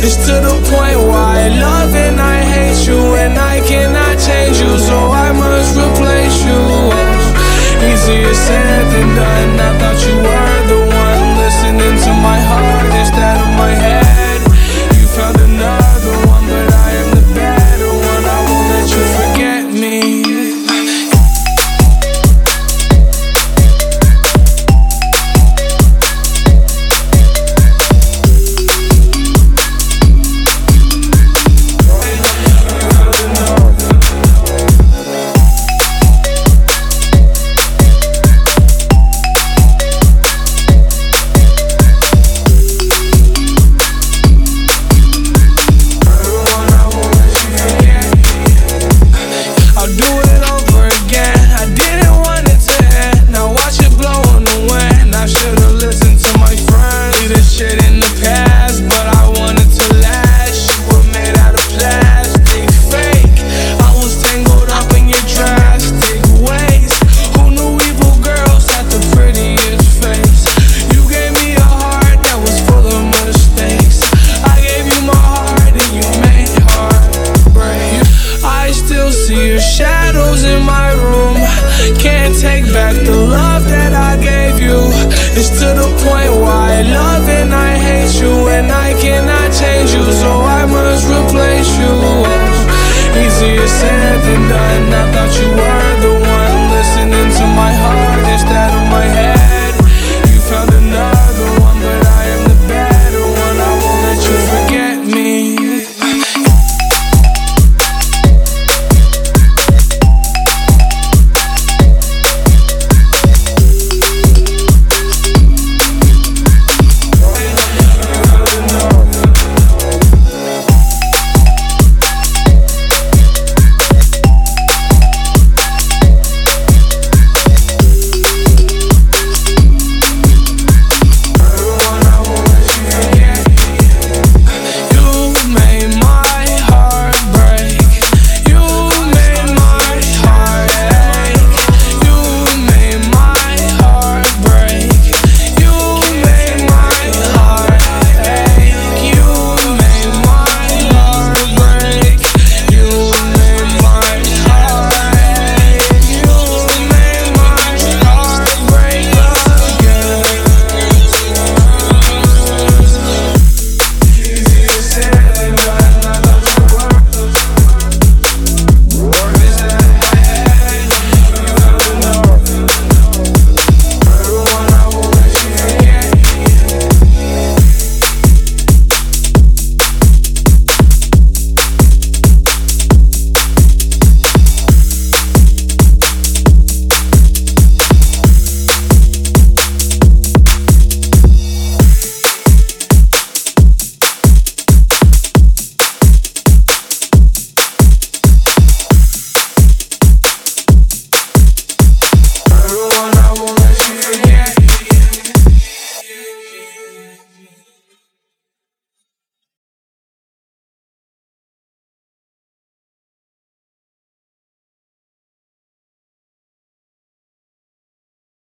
It's to the point why I love and I hate you, and I cannot change you, so I must replace you. Easier said than done. Can't take back the love that I gave you. It's to the point why I love and I hate you, and I cannot change you, so I must replace you. Easier said than done. I thought